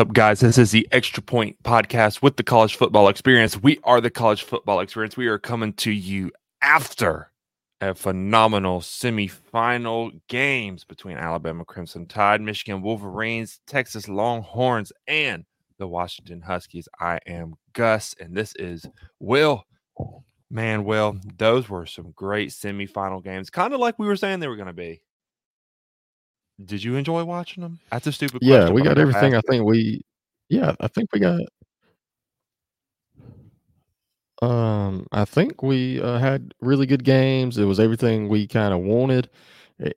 up, guys? This is the Extra Point podcast with the college football experience. We are the college football experience. We are coming to you after a phenomenal semifinal games between Alabama Crimson Tide, Michigan Wolverines, Texas Longhorns, and the Washington Huskies. I am Gus, and this is Will. Man, Will, those were some great semifinal games, kind of like we were saying they were going to be. Did you enjoy watching them? That's a stupid Yeah, question. we got everything. I think we, yeah, I think we got. Um, I think we uh, had really good games. It was everything we kind of wanted,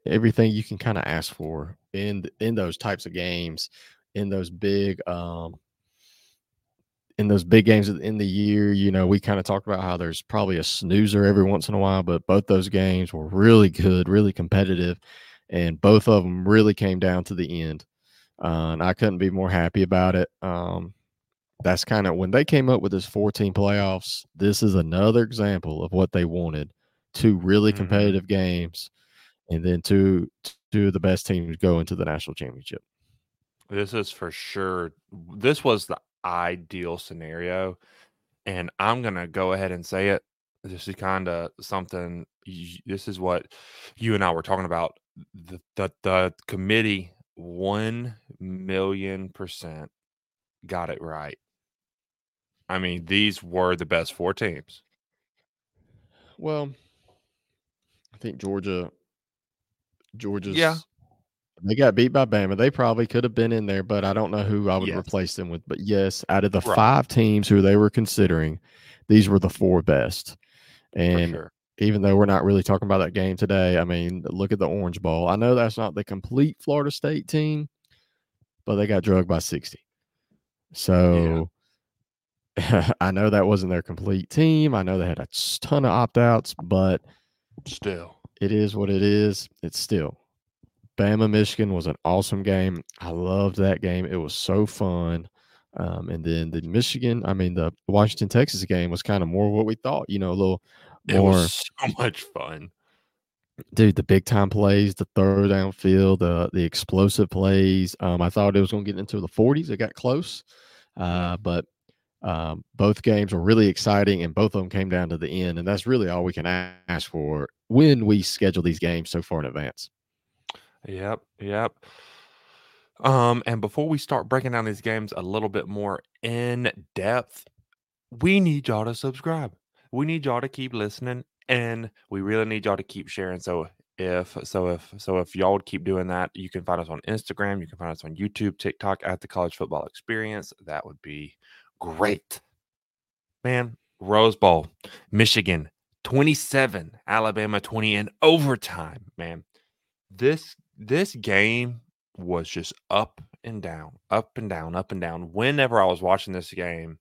everything you can kind of ask for in in those types of games, in those big um in those big games at the end of the year. You know, we kind of talked about how there's probably a snoozer every once in a while, but both those games were really good, really competitive, and both of them really came down to the end. Uh, and I couldn't be more happy about it. Um, that's kind of when they came up with this 14 playoffs. This is another example of what they wanted: two really Mhm. competitive games, and then two two of the best teams go into the national championship. This is for sure. This was the ideal scenario. And I'm going to go ahead and say it. This is kind of something. This is what you and I were talking about. The, the, the committee, 1 million percent, got it right. I mean, these were the best four teams. Well, I think Georgia, Georgia's Yeah. they got beat by Bama. They probably could have been in there, but I don't know who I would Yes. replace them with. But yes, out of the Right. five teams who they were considering, these were the four best. For And sure. Even though we're not really talking about that game today, I mean, look at the Orange Bowl. I know that's not the complete Florida State team, but they got drugged by 60. So I know that wasn't their complete team. I know they had a ton of opt outs, but Still. it is what it is. It's still Bama Michigan was an awesome game. I loved that game. It was so fun. Um, and then the Michigan, I mean the Washington Texas game was kind of more what we thought. You know, a little It more was so much fun. dude. The big time plays, the third down field, the the explosive plays. Um, I thought it was going to get into the 40s. It got close, uh, but um, both games were really exciting, and both of them came down to the end. And that's really all we can ask for when we schedule these games so far in advance. Yep, yep. Um, and before we start breaking down these games a little bit more in depth, we need y'all to subscribe. We need y'all to keep listening, and we really need y'all to keep sharing. So if so if so if y'all would keep doing that, you can find us on Instagram, you can find us on YouTube, TikTok at the College Football Experience. That would be great. Man, Rose Bowl, Michigan 27, Alabama 20 in overtime, man. This this game was just up and down, up and down, up and down. Whenever I was watching this game,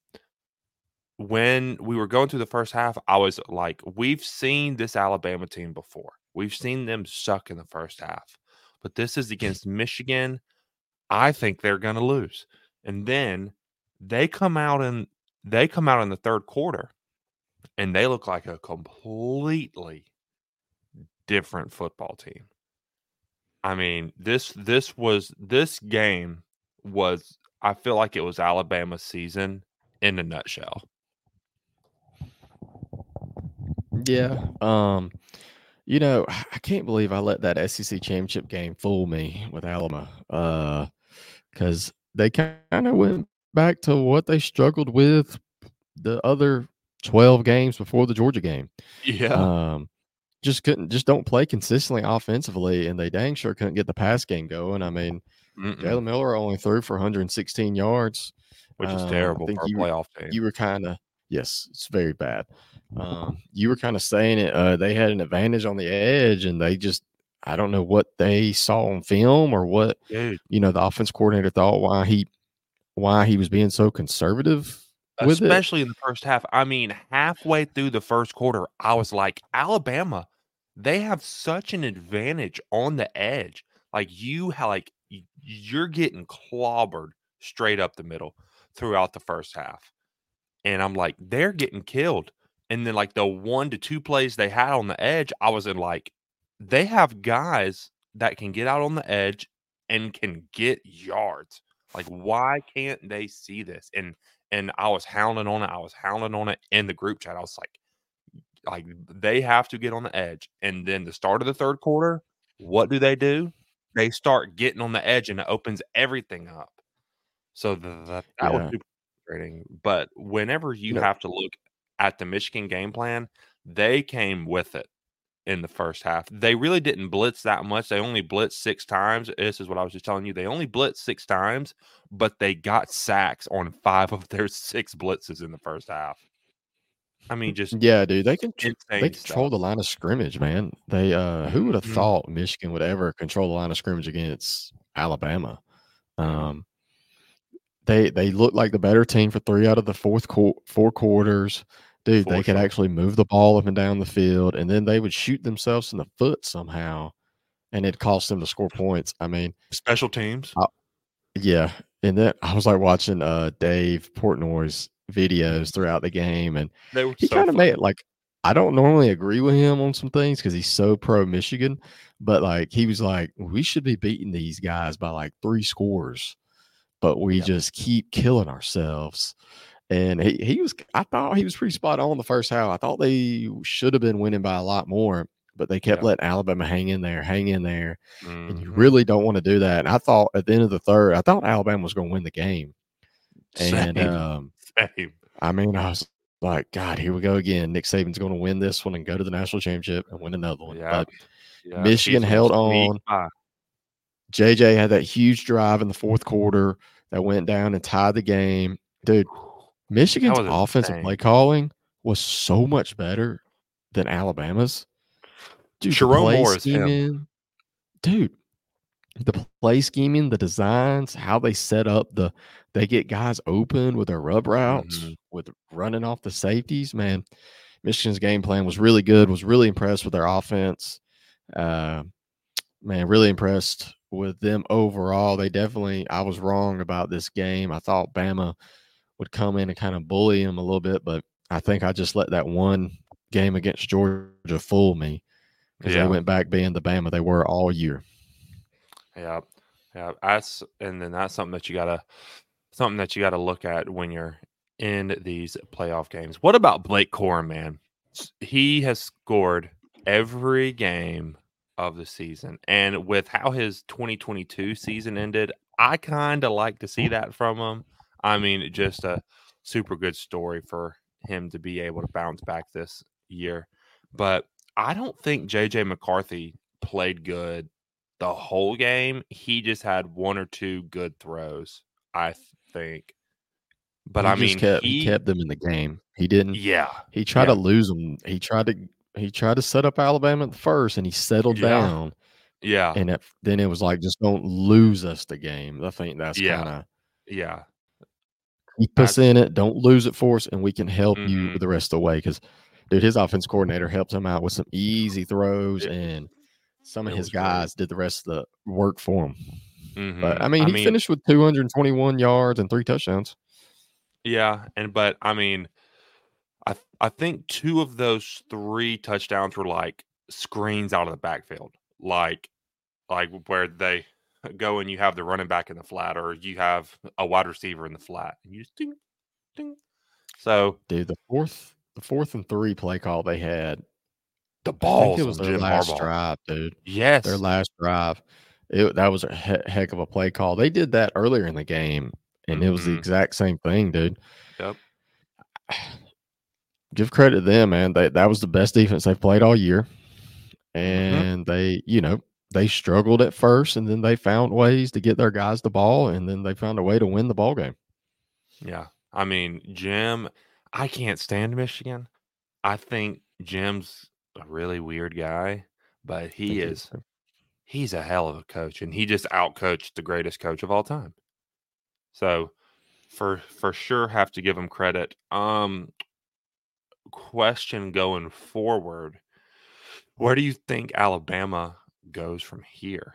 when we were going through the first half, I was like, we've seen this Alabama team before. We've seen them suck in the first half. But this is mm. against Michigan. I think they're going to lose. And then they come out and they come out in the third quarter and they look like a completely different football team. I mean, this this was this game was I feel like it was Alabama season in a nutshell. Yeah. Um, you know, I can't believe I let that SEC championship game fool me with Alabama. Uh, because they kind of went back to what they struggled with the other 12 games before the Georgia game. Yeah. Um, just couldn't just don't play consistently offensively, and they dang sure couldn't get the pass game going. I mean, Jalen Milroe only threw for 116 yards. which is I terrible for a you- playoff team. you were kind of yes, it's very bad. Um, you were kind of saying it. Uh, they had an advantage on the edge, and they just I don't know what they saw on film or what Dude, you know the offense coordinator thought why he why he was being so conservative with it. especially in the first half. I mean, halfway through the first quarter, I was like, Alabama, they have such an advantage on the edge. Like you have like you're getting clobbered straight up the middle throughout the first half. And I'm like, they're getting killed. And then like the one to two plays they had on the edge, I was in like, they have guys that can get out on the edge and can get yards Like, why can't they see this? And and I was hounding on it. I was hounding on it in the group chat. I was like, like they have to get on the edge. And then the start of the third quarter, what do they do? They start getting on the edge, and it opens everything up. So the, the, that Yeah. was super frustrating. But whenever you know- have to look at the Michigan game plan, they came with it in the first half. They really didn't blitz that much. They only blitzed six times. This is what I was just telling you. They only blitzed six times, but they got sacks on five of their six blitzes in the first half. I mean, just Yeah, dude, they can they control stuff. the line of scrimmage, man. They uh who would have Mhm. thought Michigan would ever control the line of scrimmage against Alabama? Um they they looked like the better team for three out of the fourth quar four quarters. Dude, they could sure. actually move the ball up and down the field, and then they would shoot themselves in the foot somehow, and it cost them to score points. I mean, Special teams. yeah, and then I was like watching uh Dave Portnoy's videos throughout the game, and They were he so kind of made it like I don't normally agree with him on some things because he's so pro Michigan, but like he was like, we should be beating these guys by like three scores, but we just keep killing ourselves. And he, he was, I thought he was pretty spot on the first half. I thought they should have been winning by a lot more, but they kept Yep. letting Alabama hang in there, hang in there. And you Mhm. really don't want to do that. And I thought at the end of the third, I thought Alabama was going to win the game. And Same. um, Same. I mean, I was like, God, here we go again. Nick Saban's going to win this one and go to the national championship and win another one. Yeah. But Yeah, Michigan held on. JJ had that huge drive in the fourth quarter that went down and tied the game. Dude, Michigan's offensive play calling was so much better than Alabama's. Dude, the Sherrone play Moore is him. scheming, dude. The play scheming, the designs, how they set up the, they get guys open with their rub routes, Mhm. with running off the safeties. Man, Michigan's game plan was really good. Was really impressed with their offense. Uh, man, really impressed with them overall. They definitely, I was wrong about this game. I thought Bama would come in and kind of bully them a little bit, but I think I just let that one game against Georgia fool me because Yeah. they went back being the Bama they were all year. Yeah, yeah. That's and then that's something that you gotta something that you gotta look at when you're in these playoff games. What about Blake Corum, man? He has scored every game of the season, and with how his 2022 season ended, I kind of like to see that from him. I mean, just a super good story for him to be able to bounce back this year. But I don't think JJ McCarthy played good the whole game. He just had one or two good throws, I think. But he I mean, kept, he, he kept them in the game. He didn't. yeah, He tried yeah. to lose them. He tried to. He tried to set up Alabama at first, and he settled Yeah. down. yeah, And it, then it was like, just don't lose us the game. I think that's Yeah. kind of yeah, keep us in it. Don't lose it for us, and we can help Mhm. you the rest of the way. Because, dude, his offense coordinator helped him out with some easy throws, It- and some of his was great. guys did the rest of the work for him. But mhm. I mean, he finished with 221 yards and three touchdowns. Yeah, and but I mean, I I think two of those three touchdowns were like screens out of the backfield, like like where they go and you have the running back in the flat, or you have a wide receiver in the flat, and you just ding, ding. So Dude, the fourth, the fourth and three play call they had, the balls it was their Jim last Harbaugh. drive, dude. Yes, Their last drive. It, that was a he- heck of a play call. They did that earlier in the game, and it was the Mhm. exact same thing, dude. Yep. Give credit to them, man. They, that was the best defense they've played all year, Mm-hmm. and they, you know, they struggled at first, and then they found ways to get their guys the ball, and then they found a way to win the ball game. Yeah. I mean, Jim, I can't stand Michigan. I think Jim's a really weird guy, but he is he's a hell of a coach and he just outcoached the greatest coach of all time. So for for sure have to give him credit. Um question going forward. Where do you think Alabama goes from here?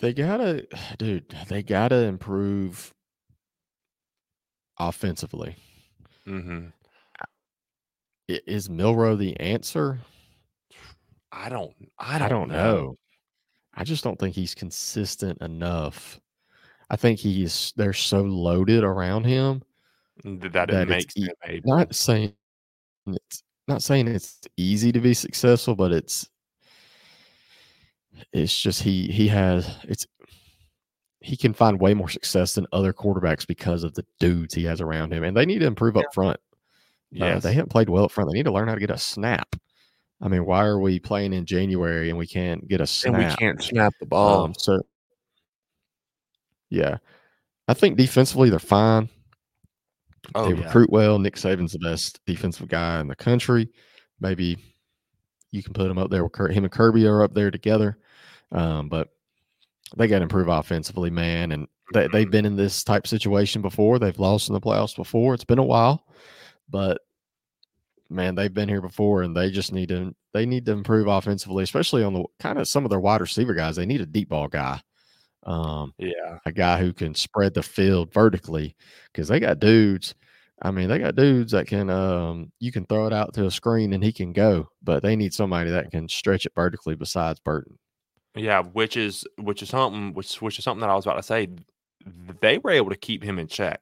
They gotta, dude. They gotta improve offensively. Mhm. Is Milroe the answer? I don't I don't, I don't know. know. I just don't think he's consistent enough. I think he's they're so loaded around him that it that it's makes a not saying not saying it's easy to be successful, but it's it's just he he has it's he can find way more success than other quarterbacks because of the dudes he has around him, and they need to improve up front. Uh, they haven't played well up front. They need to learn how to get a snap. I mean, why are we playing in January and we can't get a snap? and we can't snap the ball. Um, so, yeah, I think defensively they're fine. Oh they yeah. recruit well. Nick Saban's the best defensive guy in the country. Maybe you can put him up there with Kir- him and Kirby are up there together. Um, but they got to improve offensively, man. And they, they've been in this type situation before. They've lost in the playoffs before. It's been a while, but man, they've been here before, and they just need to they need to improve offensively, especially on the kind of some of their wide receiver guys. They need a deep ball guy. Um, Yeah. a guy who can spread the field vertically because they got dudes. I mean, they got dudes that can um you can throw it out to a screen and he can go, but they need somebody that can stretch it vertically besides Burton. Yeah, which is which is something which which is something that I was about to say. They were able to keep him in check.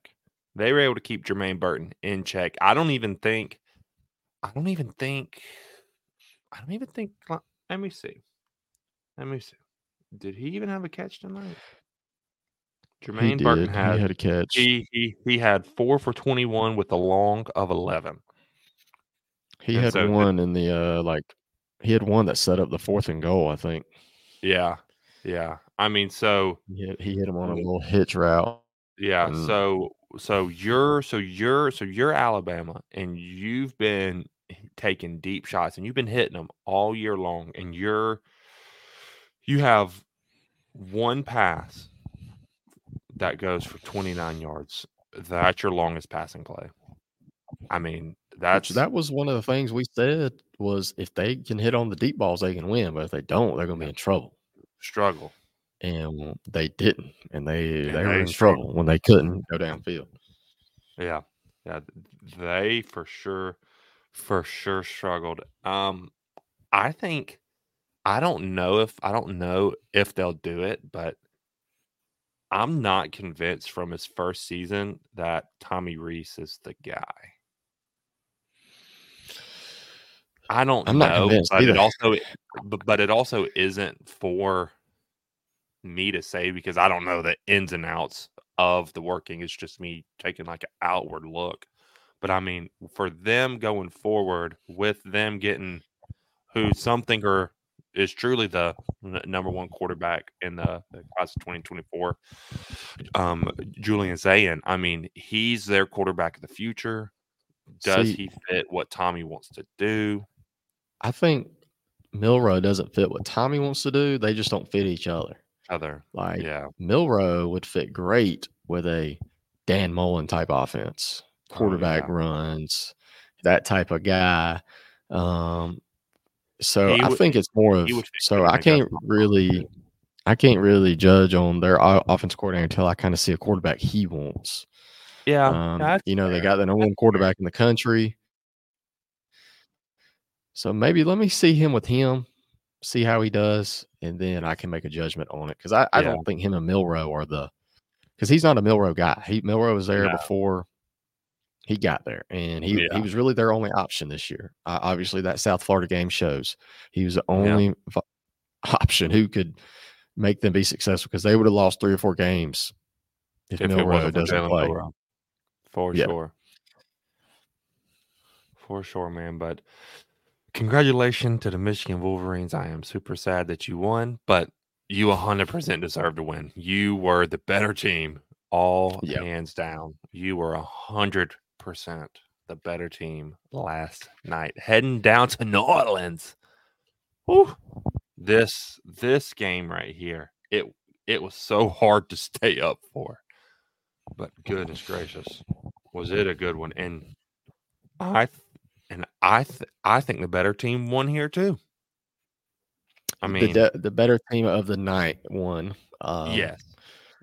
They were able to keep Jermaine Burton in check. I don't even think. I don't even think. I don't even think. Let me see. Let me see. Did he even have a catch tonight? Jermaine. Burton he had had a catch. he he he had four for twenty one with a long of eleven. He and had so one in the uh like he had one that set up the fourth and goal, I think. Yeah, yeah. I mean, so He hit, he hit him on a little hitch route. Yeah, Mm. so so you're so you're so you're Alabama and you've been taking deep shots and you've been hitting them all year long and you're you have one pass that goes for 29 yards. That's your longest passing play. I mean, that's Which that was one of the things we said was if they can hit on the deep balls, they can win. But if they don't, they're gonna be in trouble. struggle. And they didn't. And they And they were in struggled. trouble when they couldn't go downfield. Yeah. Yeah, they for sure for sure struggled. Um I think I don't know if I don't know if they'll do it, but I'm not convinced from his first season that Tommy Rees is the guy. I don't I'm not know, convinced but it either. also but, but it also isn't for me to say because I don't know the ins and outs of the working. It's just me taking like an outward look. But I mean, for them going forward with them getting who some think are is truly the number one quarterback in the, the class of 2024, um, Julian Sayin. I mean, he's their quarterback of the future. Does See- he fit what Tommy wants to do? I think Milroe doesn't fit what Tommy wants to do. They just don't fit each other. Other, Like yeah, Milroe would fit great with a Dan Mullen type offense, Oh, quarterback yeah. runs, that type of guy. Um, so I think it's more of he would fit so I can't really, I can't really judge on their offense coordinator until I kind of see a quarterback he wants. yeah. Um, you know, they got the number one quarterback in the country. So maybe let me see him with him, see how he does, and then I can make a judgment on it. Because I, I Yeah. don't think him and Milroe are the because he's not a Milroe guy. He Milroe was there No. before he got there, and he Yeah. he was really their only option this year. Uh, obviously, that South Florida game shows he was the only v- option who could make them be successful because they would have lost three or four games if, if Milroe for doesn't play. Milroe. For Yeah. sure. For sure, man. But congratulations to the Michigan Wolverines. I am super sad that you won, but you 100% deserve to win. You were the better team, all Yeah. hands down. You were 100% the better team last night. Heading down to New Orleans. Whew. This this game right here, it it was so hard to stay up for. But goodness gracious, was it a good one? And I and I th- I think the better team won here too. I mean, the de- the better team of the night won. Um, yes,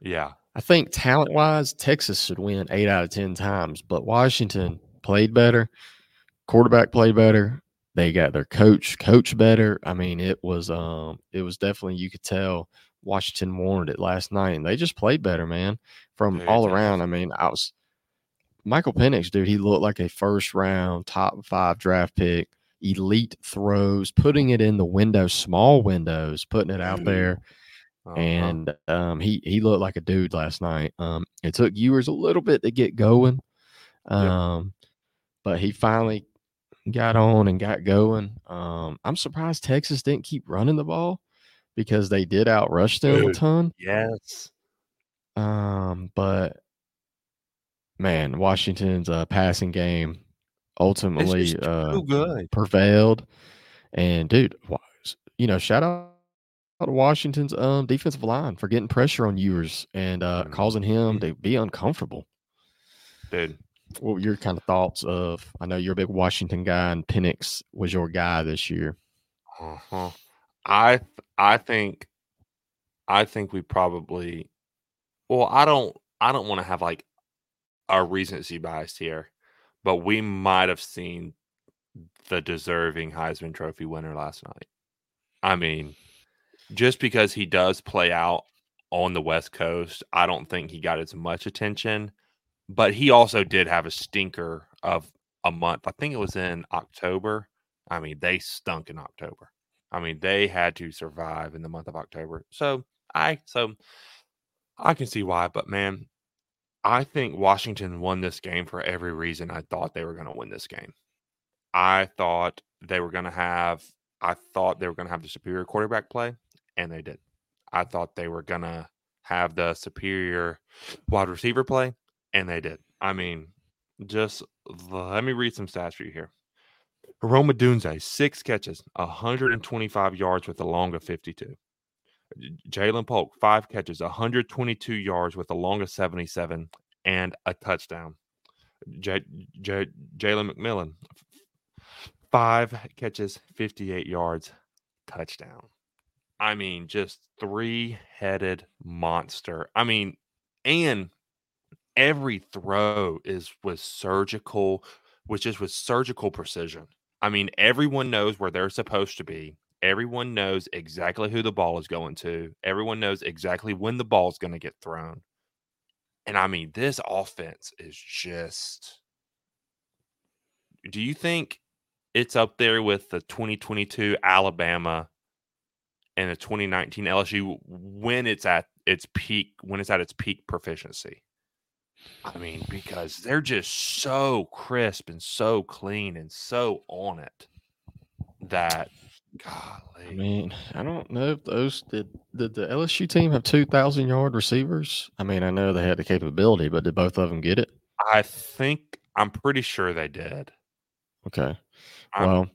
yeah, I think talent wise, Texas should win eight out of ten times, but Washington played better, quarterback played better, They got their coach coach better. I mean, it was um it was definitely you could tell Washington wanted it last night, and they just played better, man. From Very all tough. around. I mean, I was Michael Penix, dude. He looked like a first round top five draft pick. Elite throws, putting it in the window, small windows, putting it out Mhm. there Uh-huh. and um, he he looked like a dude last night. Um, it took Ewers a little bit to get going, um, but he finally got on and got going. Um, I'm surprised Texas didn't keep running the ball because they did outrush them a ton. yes. Um, but man, Washington's uh, passing game ultimately uh, prevailed. And dude, you know, shout out to Washington's um defensive line for getting pressure on Ewers and uh Mhm. causing him to be uncomfortable. Dude. What were your kind of thoughts of? I know you're a big Washington guy, and Penix was your guy this year. Uh-huh. I I think I think we probably well, I don't I don't want to have like a recency bias here, but we might have seen the deserving Heisman Trophy winner last night. I mean, just because he does play out on the West Coast, I don't think he got as much attention. But he also did have a stinker of a month. I think it was in October. I mean, they stunk in October. I mean, they had to survive in the month of October. So I so I can see why, but man, I think Washington won this game for every reason I thought they were going to win this game. I thought they were going to have I thought they were going to have the superior quarterback play and they did. I thought they were to have the superior wide receiver play and they did. I mean, just let me read some stats for you here. Rome Odunze, six catches, 125 yards with a long of 52. Ja'Lynn Polk, five catches, 122 yards with a long of 77 and a touchdown. J- J- Jalen McMillan, five catches, 58 yards, touchdown. I mean, just three headed monster. I mean, and every throw is with surgical, which is with surgical precision. I mean, everyone knows where they're supposed to be. Everyone knows exactly who the ball is going to. Everyone knows exactly when the ball is going to get thrown. And I mean, this offense is just. Do you think it's up there with the 2022 Alabama and the 2019 LSU when it's at its peak, when it's at its peak proficiency? I mean, because they're just so crisp and so clean and so on it that, golly. I mean, I don't know if those did did the LSU team have two thousand yard receivers? I mean, I know they had the capability, but did both of them get it? I think I'm pretty sure they did. Okay. Well, I'm,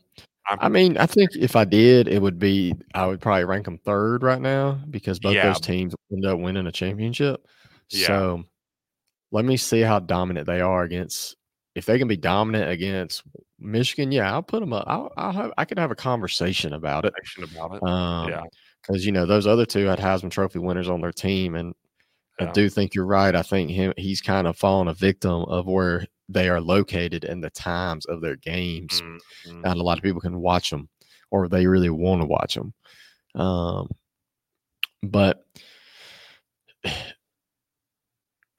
I mean, I think if I did, it would be I would probably rank them third right now because both Yeah. those teams end up winning a championship. Yeah. So let me see how dominant they are against. If they can be dominant against Michigan, yeah, I'll put them up. I'll, I'll have, I could have a conversation about it. about it. Um, yeah. because you know those other two had Heisman Trophy winners on their team, and I do think you're right. I think him he's kind of fallen a victim of where they are located and the times of their games. Mm, mm. Not a lot of people can watch them, or they really want to watch them. Um, but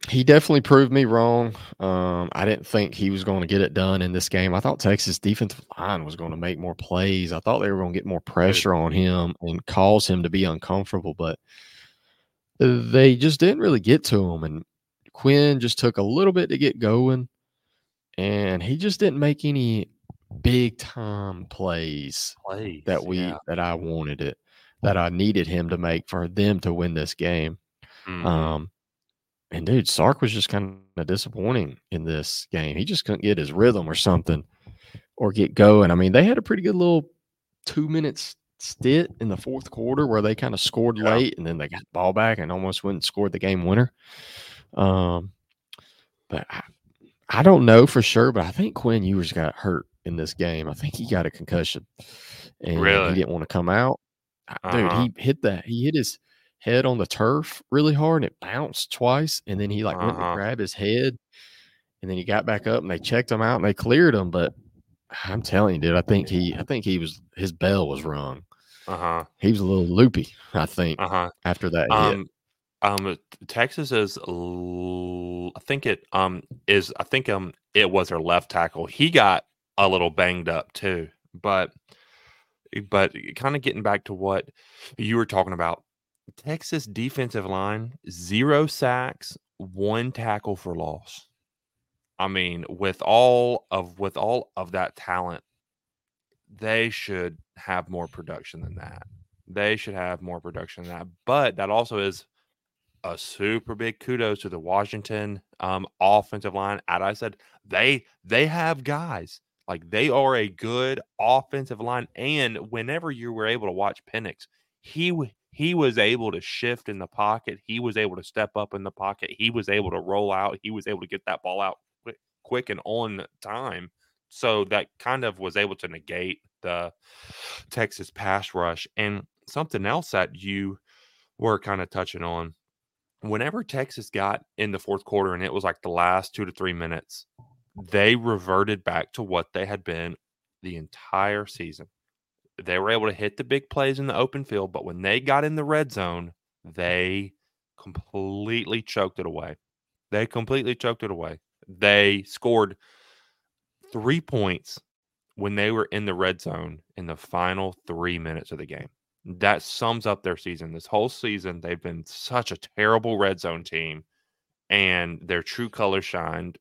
he definitely proved me wrong. Um, I didn't think he was going to get it done in this game. I thought Texas defensive line was going to make more plays. I thought they were going to get more pressure on him and cause him to be uncomfortable, but they just didn't really get to him. And Quinn just took a little bit to get going, and he just didn't make any big time plays Plays, that we yeah. that I wanted it that I needed him to make for them to win this game. Mhm. Um, and dude, Sark was just kind of disappointing in this game. He just couldn't get his rhythm or something, or get going. I mean, they had a pretty good little two minutes stint in the fourth quarter where they kind of scored Yeah. late and then they got the ball back and almost went and scored the game winner. Um, but I, I don't know for sure, but I think Quinn Ewers got hurt in this game. I think he got a concussion, and Really? he didn't want to come out. Uh, Dude, Uh-huh. he hit that. He hit his head on the turf really hard, and it bounced twice. And then he like went to Uh-huh. grab his head, and then he got back up, and they checked him out, and they cleared him. But I'm telling you, dude. I think he, I think he was his bell was rung. Uh huh. He was a little loopy. I think Uh huh. after that hit. Um, Texas is, I think it um is, I think um it was their left tackle. He got a little banged up too, but but kind of getting back to what you were talking about, Texas defensive line zero sacks, one tackle for loss. I mean, with all of with all of that talent, they should have more production than that. They should have more production than that. But that also is a super big kudos to the Washington um, offensive line. As I said, they they have guys like they are a good offensive line. And whenever you were able to watch Penix, he he was able to shift in the pocket. He was able to step up in the pocket. He was able to roll out. He was able to get that ball out quick, quick and on time. So that kind of was able to negate the Texas pass rush. And something else that you were kind of touching on whenever Texas got in the fourth quarter and it was like the last two to three minutes, they reverted back to what they had been the entire season. They were able to hit the big plays in the open field, but when they got in the red zone, they completely choked it away. They completely choked it away. They scored three points when they were in the red zone in the final three minutes of the game that sums up their season. This whole season, they've been such a terrible red zone team, and their true colors shined,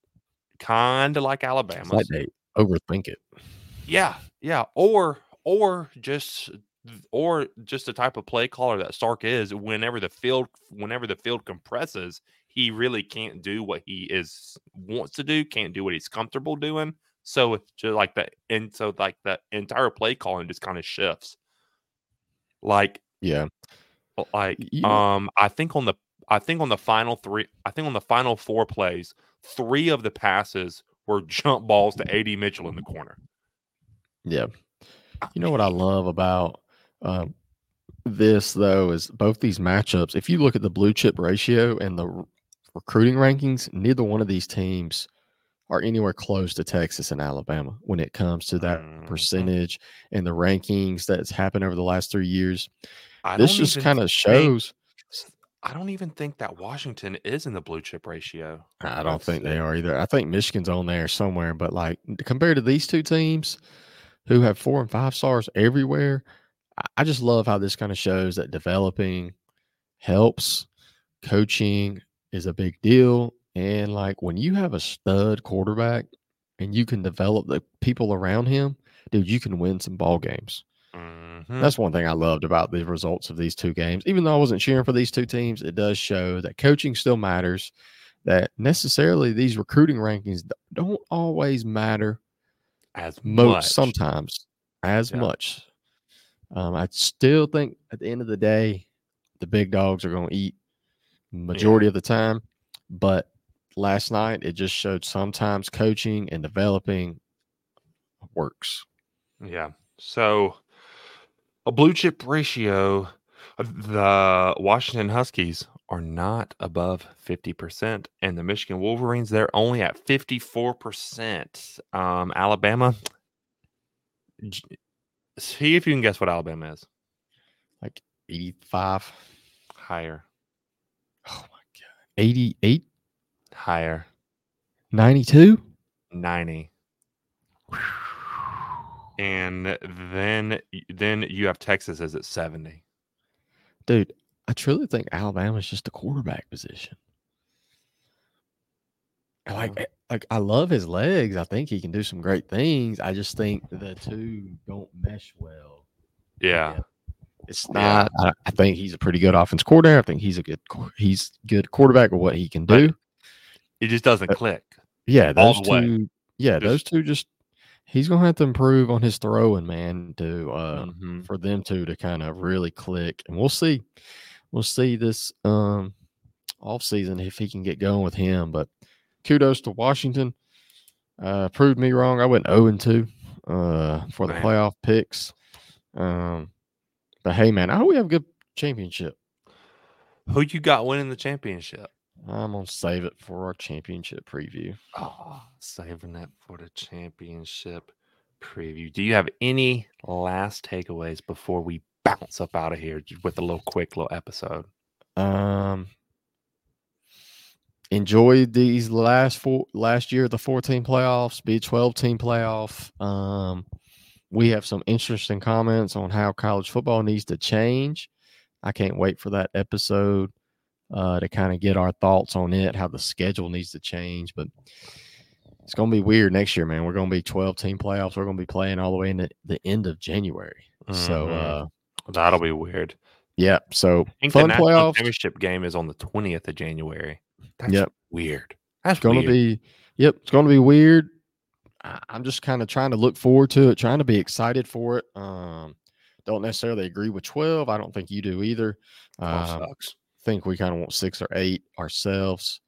kind of like Alabama. Like they overthink it. Yeah, yeah, or or just or just the type of play caller that Sark is. Whenever the field, whenever the field compresses, he really can't do what he is wants to do. Can't do what he's comfortable doing. So it's just like that, and so like the entire play calling just kind of shifts. Like Yeah. like Y- You know, um I think on the I think on the final three I think on the final four plays, three of the passes were jump balls to AD Mitchell in the corner. yeah. You know what I love about um, this though is both these matchups. If you look at the blue chip ratio and the recruiting rankings, neither one of these teams are anywhere close to Texas and Alabama when it comes to that mhm. percentage and the rankings that's happened over the last three years. I This just kind of shows. I don't even think that Washington is in the blue chip ratio. I don't think they are either. I think Michigan's on there somewhere, but like compared to these two teams who have four and five stars everywhere, I just love how this kind of shows that developing helps. Coaching is a big deal. And like when you have a stud quarterback and you can develop the people around him, dude, you can win some ball games. Mhm. That's one thing I loved about the results of these two games. Even though I wasn't cheering for these two teams, it does show that coaching still matters. That necessarily these recruiting rankings don't always matter As most much. sometimes as Yeah. much. Um, I still think at the end of the day, the big dogs are going to eat majority of the time. But last night, it just showed sometimes coaching and developing works. Yeah. So a blue chip ratio, the Washington Huskies are not above 50%, and the Michigan Wolverines, they're only at 54%. Um, Alabama, see if you can guess what Alabama is. Like 85. Higher, Oh my God. 88, higher, 92. 90. And then then you have Texas as at 70. Dude, I truly think Alabama's just a quarterback position. Like, eh, like I love his legs. I think he can do some great things. I just think the two don't mesh well. yeah. It's Yeah. not. I, I think he's a pretty good offense coordinator. I think he's a good. He's good quarterback of what he can do. It just doesn't Uh, click. Yeah, those way. two. Yeah, Just- those two. Just he's gonna have to improve on his throwing, man, to uh Mhm. for them two to kind of really click. And we'll see. We'll see this um off season if he can get going with him. But kudos to Washington. Uh proved me wrong. I went 0 and 2 uh for the Man. playoff picks. Um but hey man, I hope we have a good championship. Who you got winning the championship? I'm gonna save it for our championship preview. Oh, saving that for the championship preview. Do you have any last takeaways before we bounce up out of here with a little quick little episode? Um, enjoy these last four last year the 14 playoffs, be 12 team playoff. Um, we have some interesting comments on how college football needs to change. I can't wait for that episode uh, to kind of get our thoughts on it, how the schedule needs to change. But it's going to be weird next year, man. We're going to be 12 team playoffs. We're going to be playing all the way into the end of January. Mm-hmm. So uh, that'll be weird. Yeah. So fun the playoffs. Championship game is on the 20th of January. That's yep. weird. That's going to be. Yep, it's going to be weird. I'm just kind of trying to look forward to it, trying to be excited for it. Um, don't necessarily agree with 12. I don't think you do either. Uh, think we kind of want six or eight ourselves.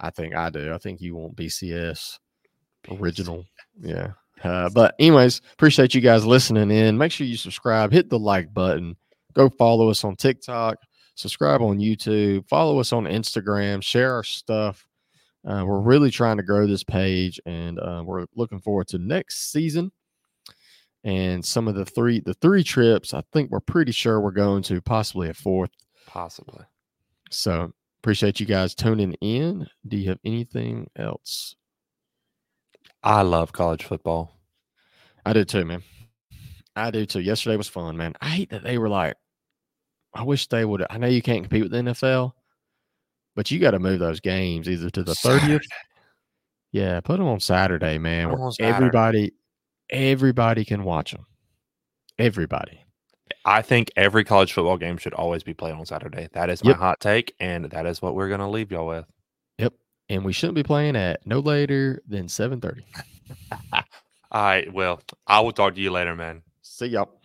I think I do. I think you want BCS original. Yeah. Uh, but anyways, appreciate you guys listening in. Make sure you subscribe, hit the like button, go follow us on TikTok, subscribe on YouTube, follow us on Instagram, share our stuff. Uh, we're really trying to grow this page, and uh, we're looking forward to next season. And some of the three, the three trips, I think we're pretty sure we're going to possibly a fourth, possibly. So appreciate you guys tuning in. Do you have anything else? I love college football. I do too, man. I do too. Yesterday was fun, man. I hate that they were like, I wish they would. I know you can't compete with the NFL, but you got to move those games either to the thirtieth. Yeah, put them on Saturday, man. On Saturday. Everybody, everybody can watch them. Everybody. I think every college football game should always be played on Saturday. That is my yep. hot take, and that is what we're going to leave y'all with. Yep, and we shouldn't be playing at no later than seven thirty. All right. Well, I will talk to you later, man. See y'all.